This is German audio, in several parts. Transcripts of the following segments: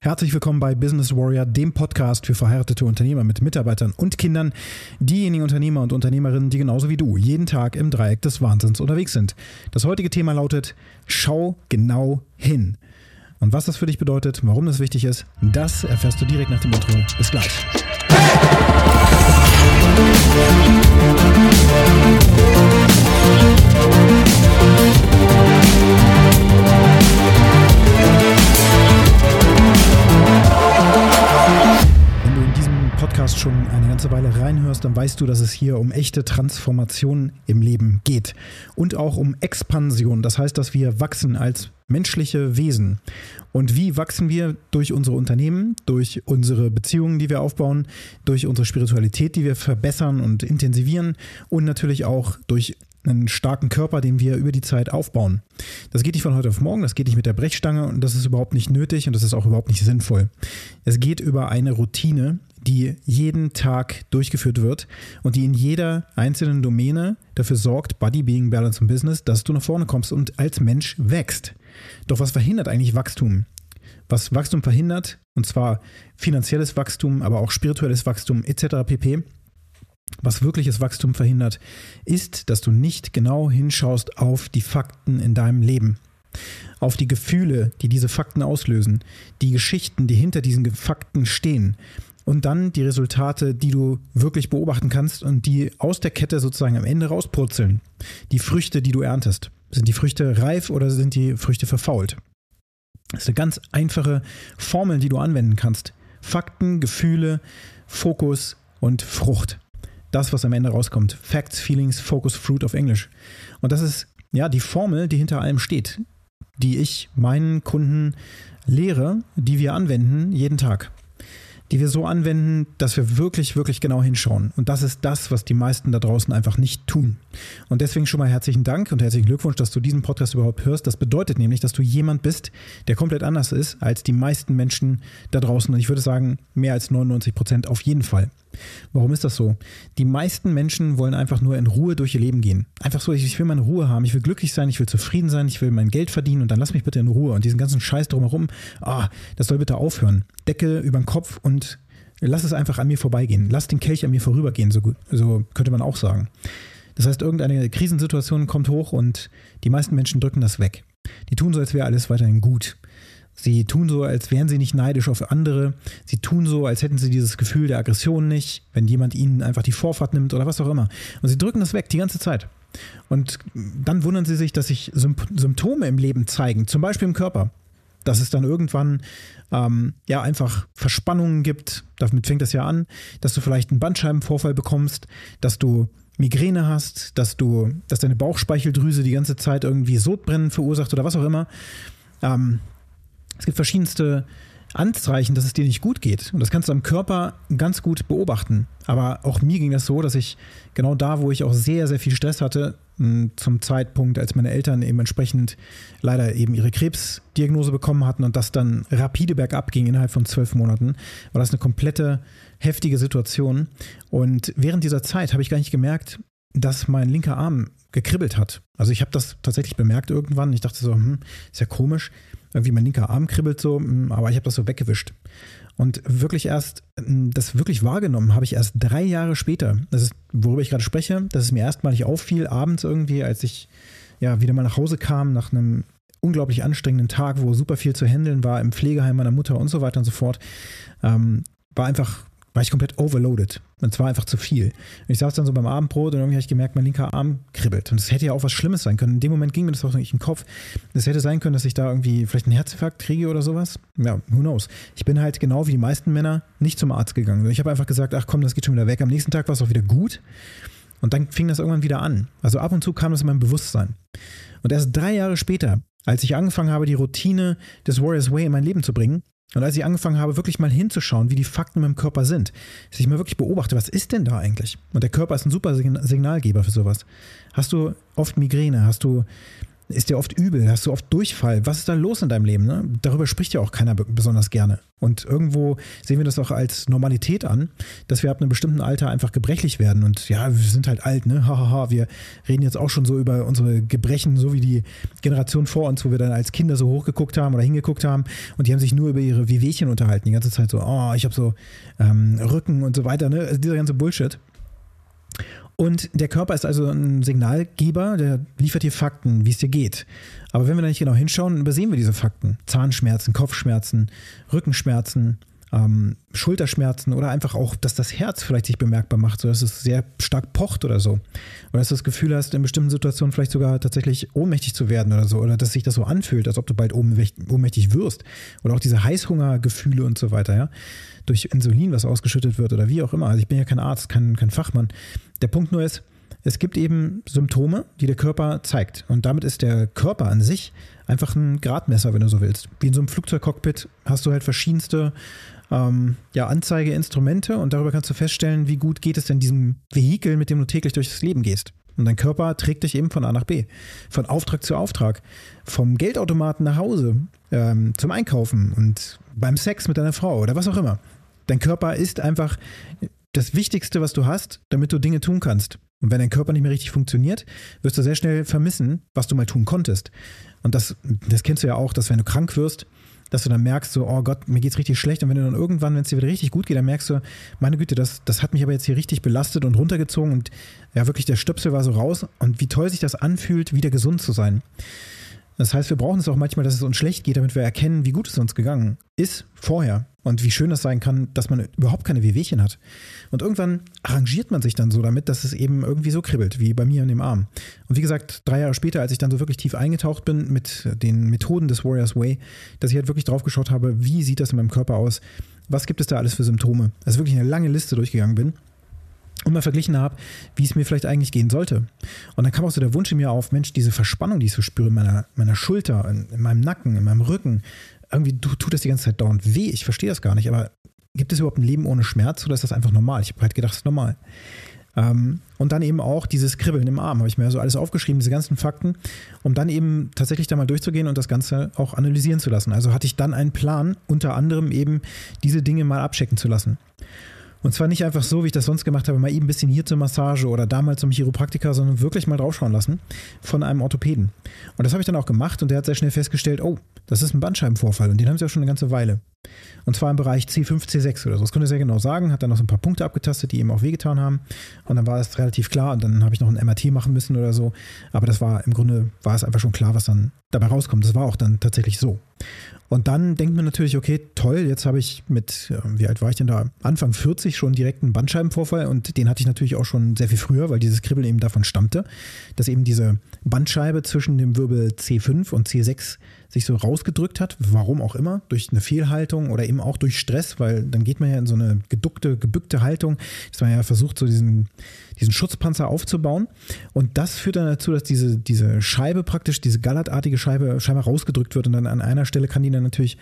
Herzlich willkommen bei Business Warrior, dem Podcast für verheiratete Unternehmer mit Mitarbeitern und Kindern, diejenigen Unternehmer und Unternehmerinnen, die genauso wie du jeden Tag im Dreieck des Wahnsinns unterwegs sind. Das heutige Thema lautet: Schau genau hin. Und was das für dich bedeutet, warum das wichtig ist, das erfährst du direkt nach dem Intro. Bis gleich. Wenn Podcast schon eine ganze Weile reinhörst, dann weißt du, dass es hier um echte Transformation im Leben geht und auch um Expansion. Das heißt, dass wir wachsen als menschliche Wesen. Und wie wachsen wir durch unsere Unternehmen, durch unsere Beziehungen, die wir aufbauen, durch unsere Spiritualität, die wir verbessern und intensivieren und natürlich auch durch einen starken Körper, den wir über die Zeit aufbauen. Das geht nicht von heute auf morgen, das geht nicht mit der Brechstange und das ist überhaupt nicht nötig und das ist auch überhaupt nicht sinnvoll. Es geht über eine Routine, die jeden Tag durchgeführt wird und die in jeder einzelnen Domäne dafür sorgt, Body, Being, Balance und Business, dass du nach vorne kommst und als Mensch wächst. Doch was verhindert eigentlich Wachstum? Was Wachstum verhindert, und zwar finanzielles Wachstum, aber auch spirituelles Wachstum etc. pp., was wirkliches Wachstum verhindert, ist, dass du nicht genau hinschaust auf die Fakten in deinem Leben. Auf die Gefühle, die diese Fakten auslösen, die Geschichten, die hinter diesen Fakten stehen und dann die Resultate, die du wirklich beobachten kannst und die aus der Kette sozusagen am Ende rauspurzeln. Die Früchte, die du erntest. Sind die Früchte reif oder sind die Früchte verfault? Das ist eine ganz einfache Formel, die du anwenden kannst. Fakten, Gefühle, Fokus und Frucht das, was am Ende rauskommt. Facts, Feelings, Focus, Fruit auf Englisch. Und das ist ja die Formel, die hinter allem steht, die ich meinen Kunden lehre, die wir anwenden jeden Tag die wir so anwenden, dass wir wirklich, wirklich genau hinschauen. Und das ist das, was die meisten da draußen einfach nicht tun. Und deswegen schon mal herzlichen Dank und herzlichen Glückwunsch, dass du diesen Podcast überhaupt hörst. Das bedeutet nämlich, dass du jemand bist, der komplett anders ist als die meisten Menschen da draußen. Und ich würde sagen, mehr als 99 Prozent auf jeden Fall. Warum ist das so? Die meisten Menschen wollen einfach nur in Ruhe durch ihr Leben gehen. Einfach so, ich will meine Ruhe haben, ich will glücklich sein, ich will zufrieden sein, ich will mein Geld verdienen und dann lass mich bitte in Ruhe. Und diesen ganzen Scheiß drumherum, ah, das soll bitte aufhören. Decke über den Kopf und lass es einfach an mir vorbeigehen. Lass den Kelch an mir vorübergehen, so, so könnte man auch sagen. Das heißt, irgendeine Krisensituation kommt hoch und die meisten Menschen drücken das weg. Die tun so, als wäre alles weiterhin gut. Sie tun so, als wären sie nicht neidisch auf andere. Sie tun so, als hätten sie dieses Gefühl der Aggression nicht, wenn jemand ihnen einfach die Vorfahrt nimmt oder was auch immer. Und sie drücken das weg die ganze Zeit. Und dann wundern sie sich, dass sich Symptome im Leben zeigen, zum Beispiel im Körper dass es dann irgendwann ähm, ja einfach Verspannungen gibt. Damit fängt das ja an, dass du vielleicht einen Bandscheibenvorfall bekommst, dass du Migräne hast, dass du, dass deine Bauchspeicheldrüse die ganze Zeit irgendwie Sodbrennen verursacht oder was auch immer. Ähm, es gibt verschiedenste Anzeichen, dass es dir nicht gut geht. Und das kannst du am Körper ganz gut beobachten. Aber auch mir ging das so, dass ich genau da, wo ich auch sehr, sehr viel Stress hatte, zum Zeitpunkt, als meine Eltern eben entsprechend leider eben ihre Krebsdiagnose bekommen hatten und das dann rapide bergab ging innerhalb von zwölf Monaten, war das eine komplette heftige Situation. Und während dieser Zeit habe ich gar nicht gemerkt, dass mein linker Arm gekribbelt hat. Also ich habe das tatsächlich bemerkt irgendwann. Ich dachte so, hm, ist ja komisch irgendwie mein linker Arm kribbelt so, mm, aber ich habe das so weggewischt. Und wirklich erst, mm, das wirklich wahrgenommen habe ich erst drei Jahre später. Das ist, worüber ich gerade spreche, dass es mir erstmalig auffiel, abends irgendwie, als ich ja wieder mal nach Hause kam, nach einem unglaublich anstrengenden Tag, wo super viel zu handeln war, im Pflegeheim meiner Mutter und so weiter und so fort, ähm, war einfach war ich komplett overloaded. Und zwar einfach zu viel. Und ich saß dann so beim Abendbrot und irgendwie habe ich gemerkt, mein linker Arm kribbelt. Und es hätte ja auch was Schlimmes sein können. In dem Moment ging mir das auch nicht in den Kopf. Es hätte sein können, dass ich da irgendwie vielleicht einen Herzinfarkt kriege oder sowas. Ja, who knows. Ich bin halt genau wie die meisten Männer nicht zum Arzt gegangen. Ich habe einfach gesagt, ach komm, das geht schon wieder weg. Am nächsten Tag war es auch wieder gut. Und dann fing das irgendwann wieder an. Also ab und zu kam das in mein Bewusstsein. Und erst drei Jahre später, als ich angefangen habe, die Routine des Warriors Way in mein Leben zu bringen, und als ich angefangen habe, wirklich mal hinzuschauen, wie die Fakten in meinem Körper sind, dass ich mal wirklich beobachte, was ist denn da eigentlich? Und der Körper ist ein super Signalgeber für sowas. Hast du oft Migräne? Hast du ist dir oft übel, hast du oft Durchfall. Was ist da los in deinem Leben? Ne? Darüber spricht ja auch keiner besonders gerne. Und irgendwo sehen wir das auch als Normalität an, dass wir ab einem bestimmten Alter einfach gebrechlich werden. Und ja, wir sind halt alt, ne? Hahaha, wir reden jetzt auch schon so über unsere Gebrechen, so wie die Generation vor uns, wo wir dann als Kinder so hochgeguckt haben oder hingeguckt haben. Und die haben sich nur über ihre Wehwehchen unterhalten. Die ganze Zeit so, oh, ich habe so ähm, Rücken und so weiter. Ne? Also dieser ganze Bullshit. Und der Körper ist also ein Signalgeber, der liefert dir Fakten, wie es dir geht. Aber wenn wir da nicht genau hinschauen, übersehen wir diese Fakten. Zahnschmerzen, Kopfschmerzen, Rückenschmerzen, ähm, Schulterschmerzen oder einfach auch, dass das Herz vielleicht sich bemerkbar macht, sodass es sehr stark pocht oder so. Oder dass du das Gefühl hast, in bestimmten Situationen vielleicht sogar tatsächlich ohnmächtig zu werden oder so. Oder dass sich das so anfühlt, als ob du bald ohnmächtig wirst. Oder auch diese Heißhungergefühle und so weiter, ja durch Insulin, was ausgeschüttet wird oder wie auch immer. Also ich bin ja kein Arzt, kein, kein Fachmann. Der Punkt nur ist, es gibt eben Symptome, die der Körper zeigt. Und damit ist der Körper an sich einfach ein Gradmesser, wenn du so willst. Wie in so einem Flugzeugcockpit hast du halt verschiedenste ähm, ja, Anzeigeinstrumente und darüber kannst du feststellen, wie gut geht es denn diesem Vehikel, mit dem du täglich durchs Leben gehst. Und dein Körper trägt dich eben von A nach B, von Auftrag zu Auftrag, vom Geldautomaten nach Hause, ähm, zum Einkaufen und beim Sex mit deiner Frau oder was auch immer. Dein Körper ist einfach das Wichtigste, was du hast, damit du Dinge tun kannst. Und wenn dein Körper nicht mehr richtig funktioniert, wirst du sehr schnell vermissen, was du mal tun konntest. Und das, das kennst du ja auch, dass wenn du krank wirst, dass du dann merkst, so, oh Gott, mir geht's richtig schlecht. Und wenn du dann irgendwann, wenn es dir wieder richtig gut geht, dann merkst du, meine Güte, das, das hat mich aber jetzt hier richtig belastet und runtergezogen und ja, wirklich der Stöpsel war so raus. Und wie toll sich das anfühlt, wieder gesund zu sein. Das heißt, wir brauchen es auch manchmal, dass es uns schlecht geht, damit wir erkennen, wie gut es uns gegangen ist vorher und wie schön das sein kann, dass man überhaupt keine Wehwehchen hat. Und irgendwann arrangiert man sich dann so damit, dass es eben irgendwie so kribbelt, wie bei mir in dem Arm. Und wie gesagt, drei Jahre später, als ich dann so wirklich tief eingetaucht bin mit den Methoden des Warriors Way, dass ich halt wirklich drauf geschaut habe, wie sieht das in meinem Körper aus, was gibt es da alles für Symptome. Also wirklich eine lange Liste durchgegangen bin mal verglichen habe, wie es mir vielleicht eigentlich gehen sollte. Und dann kam auch so der Wunsch in mir auf, Mensch, diese Verspannung, die ich so spüre in meiner, meiner Schulter, in, in meinem Nacken, in meinem Rücken, irgendwie tut das die ganze Zeit dauernd weh. Ich verstehe das gar nicht, aber gibt es überhaupt ein Leben ohne Schmerz oder ist das einfach normal? Ich habe halt gedacht, es ist normal. Ähm, und dann eben auch dieses Kribbeln im Arm, habe ich mir so alles aufgeschrieben, diese ganzen Fakten, um dann eben tatsächlich da mal durchzugehen und das Ganze auch analysieren zu lassen. Also hatte ich dann einen Plan, unter anderem eben diese Dinge mal abchecken zu lassen. Und zwar nicht einfach so, wie ich das sonst gemacht habe, mal eben ein bisschen hier zur Massage oder damals zum Chiropraktiker, sondern wirklich mal draufschauen lassen von einem Orthopäden. Und das habe ich dann auch gemacht und der hat sehr schnell festgestellt, oh, das ist ein Bandscheibenvorfall und den haben sie ja schon eine ganze Weile. Und zwar im Bereich C5, C6 oder so. Das konnte er sehr genau sagen, hat dann noch so ein paar Punkte abgetastet, die ihm auch wehgetan haben. Und dann war es relativ klar und dann habe ich noch ein MRT machen müssen oder so. Aber das war im Grunde, war es einfach schon klar, was dann dabei rauskommt. Das war auch dann tatsächlich so. Und dann denkt man natürlich, okay, toll, jetzt habe ich mit, wie alt war ich denn da? Anfang 40 schon direkt einen Bandscheibenvorfall und den hatte ich natürlich auch schon sehr viel früher, weil dieses Kribbeln eben davon stammte, dass eben diese Bandscheibe zwischen dem Wirbel C5 und C6 sich so rausgedrückt hat, warum auch immer, durch eine Fehlhaltung oder eben auch durch Stress, weil dann geht man ja in so eine geduckte, gebückte Haltung, dass man ja versucht, so diesen, diesen Schutzpanzer aufzubauen. Und das führt dann dazu, dass diese, diese Scheibe praktisch, diese gallertartige Scheibe scheinbar rausgedrückt wird und dann an einer Stelle kann die dann natürlich,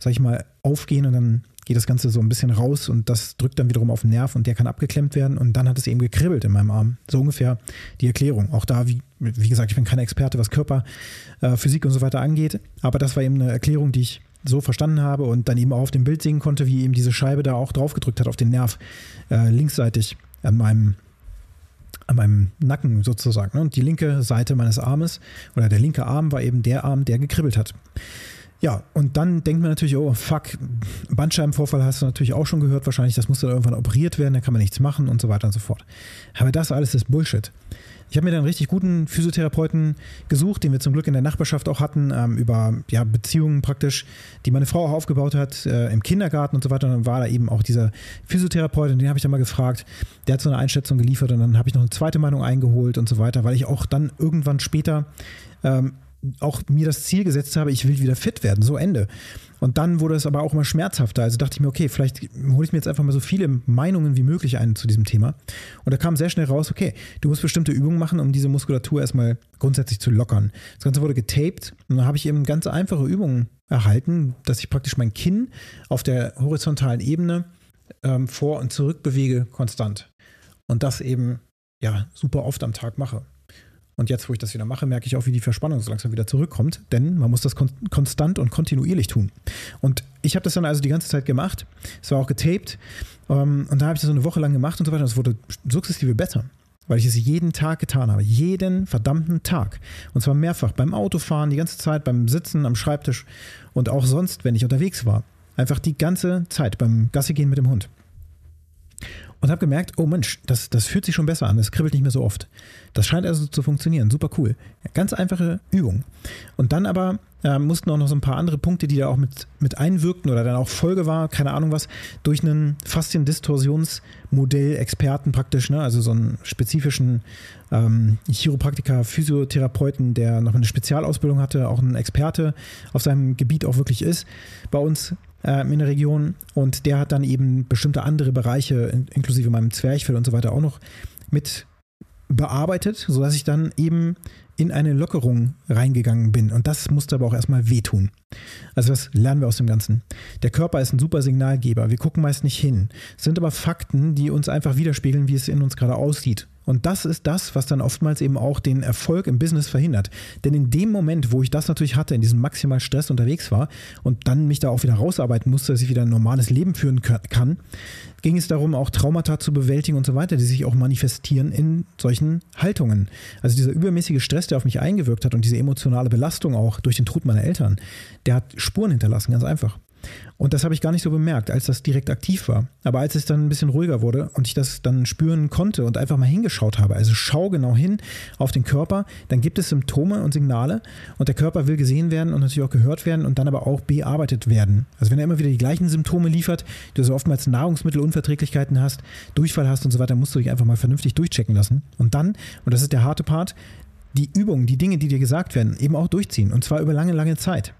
sag ich mal, aufgehen und dann geht das Ganze so ein bisschen raus und das drückt dann wiederum auf den Nerv und der kann abgeklemmt werden und dann hat es eben gekribbelt in meinem Arm. So ungefähr die Erklärung. Auch da, wie, wie gesagt, ich bin kein Experte, was Körperphysik äh, und so weiter angeht, aber das war eben eine Erklärung, die ich so verstanden habe und dann eben auch auf dem Bild sehen konnte, wie eben diese Scheibe da auch drauf gedrückt hat auf den Nerv äh, linksseitig an meinem an meinem Nacken sozusagen. Und die linke Seite meines Armes oder der linke Arm war eben der Arm, der gekribbelt hat. Ja, und dann denkt man natürlich, oh fuck, Bandscheibenvorfall hast du natürlich auch schon gehört, wahrscheinlich, das muss dann irgendwann operiert werden, da kann man nichts machen und so weiter und so fort. Aber das alles ist Bullshit. Ich habe mir dann einen richtig guten Physiotherapeuten gesucht, den wir zum Glück in der Nachbarschaft auch hatten, ähm, über ja, Beziehungen praktisch, die meine Frau auch aufgebaut hat äh, im Kindergarten und so weiter. Und dann war da eben auch dieser Physiotherapeut und den habe ich dann mal gefragt. Der hat so eine Einschätzung geliefert und dann habe ich noch eine zweite Meinung eingeholt und so weiter, weil ich auch dann irgendwann später ähm, auch mir das Ziel gesetzt habe, ich will wieder fit werden, so Ende. Und dann wurde es aber auch immer schmerzhafter. Also dachte ich mir, okay, vielleicht hole ich mir jetzt einfach mal so viele Meinungen wie möglich ein zu diesem Thema. Und da kam sehr schnell raus, okay, du musst bestimmte Übungen machen, um diese Muskulatur erstmal grundsätzlich zu lockern. Das Ganze wurde getaped und dann habe ich eben ganz einfache Übungen erhalten, dass ich praktisch mein Kinn auf der horizontalen Ebene ähm, vor und zurück bewege konstant. Und das eben, ja, super oft am Tag mache. Und jetzt, wo ich das wieder mache, merke ich auch, wie die Verspannung so langsam wieder zurückkommt. Denn man muss das kon konstant und kontinuierlich tun. Und ich habe das dann also die ganze Zeit gemacht. Es war auch getaped. Ähm, und da habe ich das so eine Woche lang gemacht und so weiter. Und es wurde sukzessive besser. Weil ich es jeden Tag getan habe. Jeden verdammten Tag. Und zwar mehrfach. Beim Autofahren, die ganze Zeit, beim Sitzen am Schreibtisch und auch sonst, wenn ich unterwegs war. Einfach die ganze Zeit beim Gassi gehen mit dem Hund und habe gemerkt, oh Mensch, das, das fühlt sich schon besser an, das kribbelt nicht mehr so oft. Das scheint also zu funktionieren, super cool. Ganz einfache Übung. Und dann aber äh, mussten auch noch so ein paar andere Punkte, die da auch mit, mit einwirkten oder dann auch Folge war, keine Ahnung was, durch einen Faszien-Distorsionsmodell-Experten praktisch, ne? also so einen spezifischen ähm, Chiropraktiker, Physiotherapeuten, der noch eine Spezialausbildung hatte, auch ein Experte auf seinem Gebiet auch wirklich ist, bei uns äh, in der Region. Und der hat dann eben bestimmte andere Bereiche, inklusive meinem Zwerchfell und so weiter, auch noch mit bearbeitet, sodass ich dann eben in eine Lockerung reingegangen bin. Und das musste aber auch erstmal wehtun. Also was lernen wir aus dem Ganzen? Der Körper ist ein super Signalgeber. Wir gucken meist nicht hin. Es sind aber Fakten, die uns einfach widerspiegeln, wie es in uns gerade aussieht. Und das ist das, was dann oftmals eben auch den Erfolg im Business verhindert. Denn in dem Moment, wo ich das natürlich hatte, in diesem maximalen Stress unterwegs war und dann mich da auch wieder rausarbeiten musste, dass ich wieder ein normales Leben führen kann, ging es darum, auch Traumata zu bewältigen und so weiter, die sich auch manifestieren in solchen Haltungen. Also dieser übermäßige Stress, der auf mich eingewirkt hat und diese emotionale Belastung auch durch den Tod meiner Eltern, der hat Spuren hinterlassen, ganz einfach. Und das habe ich gar nicht so bemerkt, als das direkt aktiv war. Aber als es dann ein bisschen ruhiger wurde und ich das dann spüren konnte und einfach mal hingeschaut habe, also schau genau hin auf den Körper, dann gibt es Symptome und Signale und der Körper will gesehen werden und natürlich auch gehört werden und dann aber auch bearbeitet werden. Also wenn er immer wieder die gleichen Symptome liefert, du so oftmals Nahrungsmittelunverträglichkeiten hast, Durchfall hast und so weiter, musst du dich einfach mal vernünftig durchchecken lassen. Und dann, und das ist der harte Part, die Übungen, die Dinge, die dir gesagt werden, eben auch durchziehen. Und zwar über lange, lange Zeit.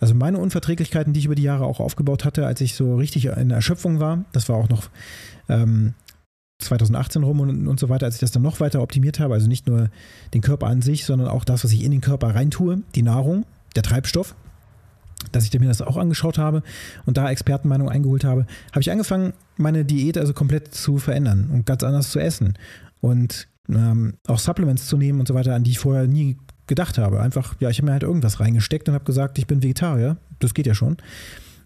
Also meine Unverträglichkeiten, die ich über die Jahre auch aufgebaut hatte, als ich so richtig in Erschöpfung war, das war auch noch ähm, 2018 rum und, und so weiter, als ich das dann noch weiter optimiert habe, also nicht nur den Körper an sich, sondern auch das, was ich in den Körper reintue, die Nahrung, der Treibstoff, dass ich mir das auch angeschaut habe und da Expertenmeinung eingeholt habe, habe ich angefangen, meine Diät also komplett zu verändern und ganz anders zu essen und ähm, auch Supplements zu nehmen und so weiter, an die ich vorher nie gedacht habe. Einfach, ja, ich habe mir halt irgendwas reingesteckt und habe gesagt, ich bin Vegetarier. Das geht ja schon.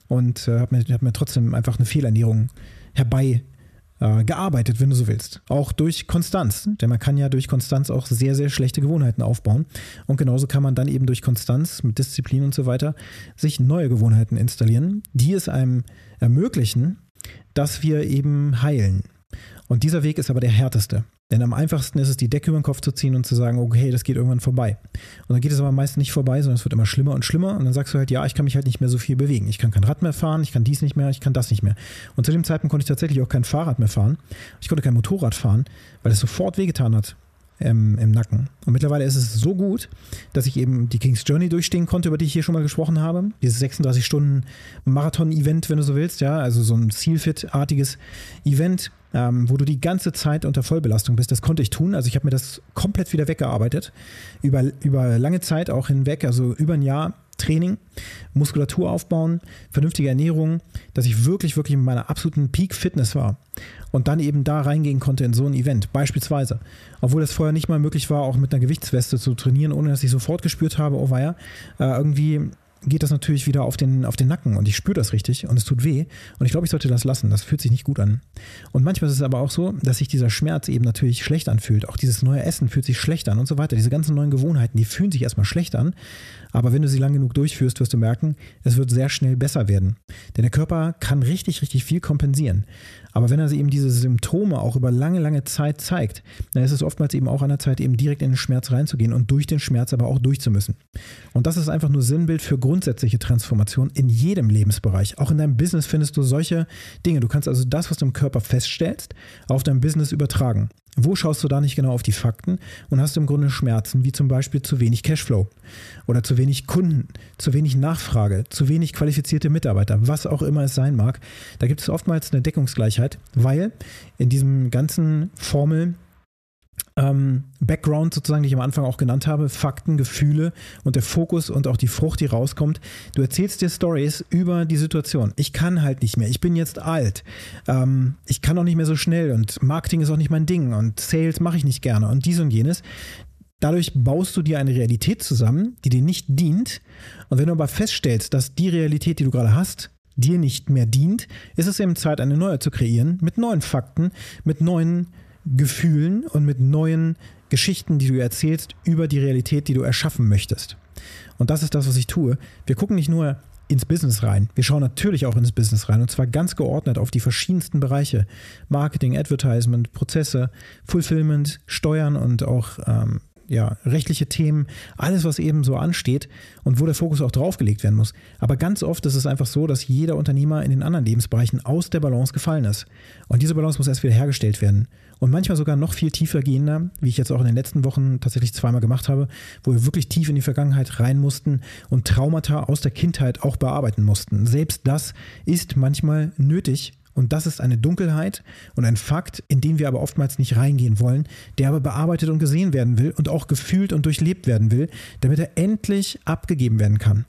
Und äh, habe mir, hab mir trotzdem einfach eine Fehlernährung herbei äh, gearbeitet, wenn du so willst. Auch durch Konstanz. Denn man kann ja durch Konstanz auch sehr, sehr schlechte Gewohnheiten aufbauen. Und genauso kann man dann eben durch Konstanz mit Disziplin und so weiter sich neue Gewohnheiten installieren, die es einem ermöglichen, dass wir eben heilen. Und dieser Weg ist aber der härteste. Denn am einfachsten ist es, die Decke über den Kopf zu ziehen und zu sagen, okay, das geht irgendwann vorbei. Und dann geht es aber meist nicht vorbei, sondern es wird immer schlimmer und schlimmer. Und dann sagst du halt, ja, ich kann mich halt nicht mehr so viel bewegen. Ich kann kein Rad mehr fahren, ich kann dies nicht mehr, ich kann das nicht mehr. Und zu dem Zeitpunkt konnte ich tatsächlich auch kein Fahrrad mehr fahren. Ich konnte kein Motorrad fahren, weil es sofort wehgetan hat im, im Nacken. Und mittlerweile ist es so gut, dass ich eben die King's Journey durchstehen konnte, über die ich hier schon mal gesprochen habe. Dieses 36 Stunden Marathon-Event, wenn du so willst, ja, also so ein Zielfit-artiges Event, ähm, wo du die ganze Zeit unter Vollbelastung bist. Das konnte ich tun. Also ich habe mir das komplett wieder weggearbeitet. Über, über lange Zeit auch hinweg, also über ein Jahr Training, Muskulatur aufbauen, vernünftige Ernährung, dass ich wirklich, wirklich in meiner absoluten Peak-Fitness war und dann eben da reingehen konnte in so ein Event, beispielsweise. Obwohl das vorher nicht mal möglich war, auch mit einer Gewichtsweste zu trainieren, ohne dass ich sofort gespürt habe, oh weia, äh, irgendwie geht das natürlich wieder auf den, auf den Nacken und ich spüre das richtig und es tut weh und ich glaube, ich sollte das lassen. Das fühlt sich nicht gut an. Und manchmal ist es aber auch so, dass sich dieser Schmerz eben natürlich schlecht anfühlt. Auch dieses neue Essen fühlt sich schlecht an und so weiter. Diese ganzen neuen Gewohnheiten, die fühlen sich erstmal schlecht an, aber wenn du sie lang genug durchführst, wirst du merken, es wird sehr schnell besser werden. Denn der Körper kann richtig, richtig viel kompensieren. Aber wenn er eben diese Symptome auch über lange, lange Zeit zeigt, dann ist es oftmals eben auch an der Zeit, eben direkt in den Schmerz reinzugehen und durch den Schmerz aber auch durchzumüssen. Und das ist einfach nur Sinnbild für grundsätzliche Transformation in jedem Lebensbereich. Auch in deinem Business findest du solche Dinge. Du kannst also das, was du im Körper feststellst, auf dein Business übertragen. Wo schaust du da nicht genau auf die Fakten und hast im Grunde Schmerzen, wie zum Beispiel zu wenig Cashflow oder zu wenig Kunden, zu wenig Nachfrage, zu wenig qualifizierte Mitarbeiter, was auch immer es sein mag. Da gibt es oftmals eine Deckungsgleichheit, weil in diesem ganzen Formel ähm, Background sozusagen, die ich am Anfang auch genannt habe, Fakten, Gefühle und der Fokus und auch die Frucht, die rauskommt. Du erzählst dir Stories über die Situation. Ich kann halt nicht mehr. Ich bin jetzt alt. Ähm, ich kann auch nicht mehr so schnell und Marketing ist auch nicht mein Ding und Sales mache ich nicht gerne und dies und jenes. Dadurch baust du dir eine Realität zusammen, die dir nicht dient. Und wenn du aber feststellst, dass die Realität, die du gerade hast, dir nicht mehr dient, ist es eben Zeit, eine neue zu kreieren, mit neuen Fakten, mit neuen Gefühlen und mit neuen Geschichten, die du erzählst über die Realität, die du erschaffen möchtest. Und das ist das, was ich tue. Wir gucken nicht nur ins Business rein. Wir schauen natürlich auch ins Business rein und zwar ganz geordnet auf die verschiedensten Bereiche. Marketing, Advertisement, Prozesse, Fulfillment, Steuern und auch ähm, ja, rechtliche Themen, alles, was eben so ansteht und wo der Fokus auch draufgelegt werden muss. Aber ganz oft ist es einfach so, dass jeder Unternehmer in den anderen Lebensbereichen aus der Balance gefallen ist. Und diese Balance muss erst wieder hergestellt werden. Und manchmal sogar noch viel tiefer gehender, wie ich jetzt auch in den letzten Wochen tatsächlich zweimal gemacht habe, wo wir wirklich tief in die Vergangenheit rein mussten und Traumata aus der Kindheit auch bearbeiten mussten. Selbst das ist manchmal nötig, und das ist eine Dunkelheit und ein Fakt, in den wir aber oftmals nicht reingehen wollen, der aber bearbeitet und gesehen werden will und auch gefühlt und durchlebt werden will, damit er endlich abgegeben werden kann.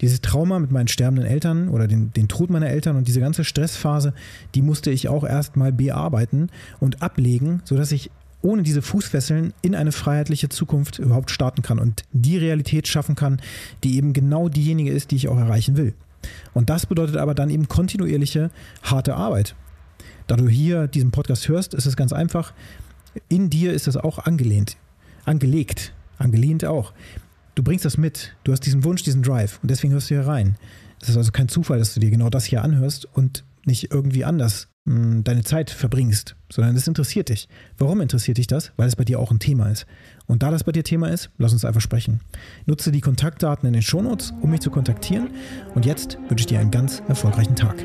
Dieses Trauma mit meinen sterbenden Eltern oder den, den Tod meiner Eltern und diese ganze Stressphase, die musste ich auch erstmal bearbeiten und ablegen, sodass ich ohne diese Fußfesseln in eine freiheitliche Zukunft überhaupt starten kann und die Realität schaffen kann, die eben genau diejenige ist, die ich auch erreichen will. Und das bedeutet aber dann eben kontinuierliche, harte Arbeit. Da du hier diesen Podcast hörst, ist es ganz einfach. In dir ist es auch angelehnt, angelegt, angelehnt auch. Du bringst das mit. Du hast diesen Wunsch, diesen Drive und deswegen hörst du hier rein. Es ist also kein Zufall, dass du dir genau das hier anhörst und nicht irgendwie anders hm, deine Zeit verbringst, sondern es interessiert dich. Warum interessiert dich das? Weil es bei dir auch ein Thema ist. Und da das bei dir Thema ist, lass uns einfach sprechen. Nutze die Kontaktdaten in den Shownotes, um mich zu kontaktieren. Und jetzt wünsche ich dir einen ganz erfolgreichen Tag.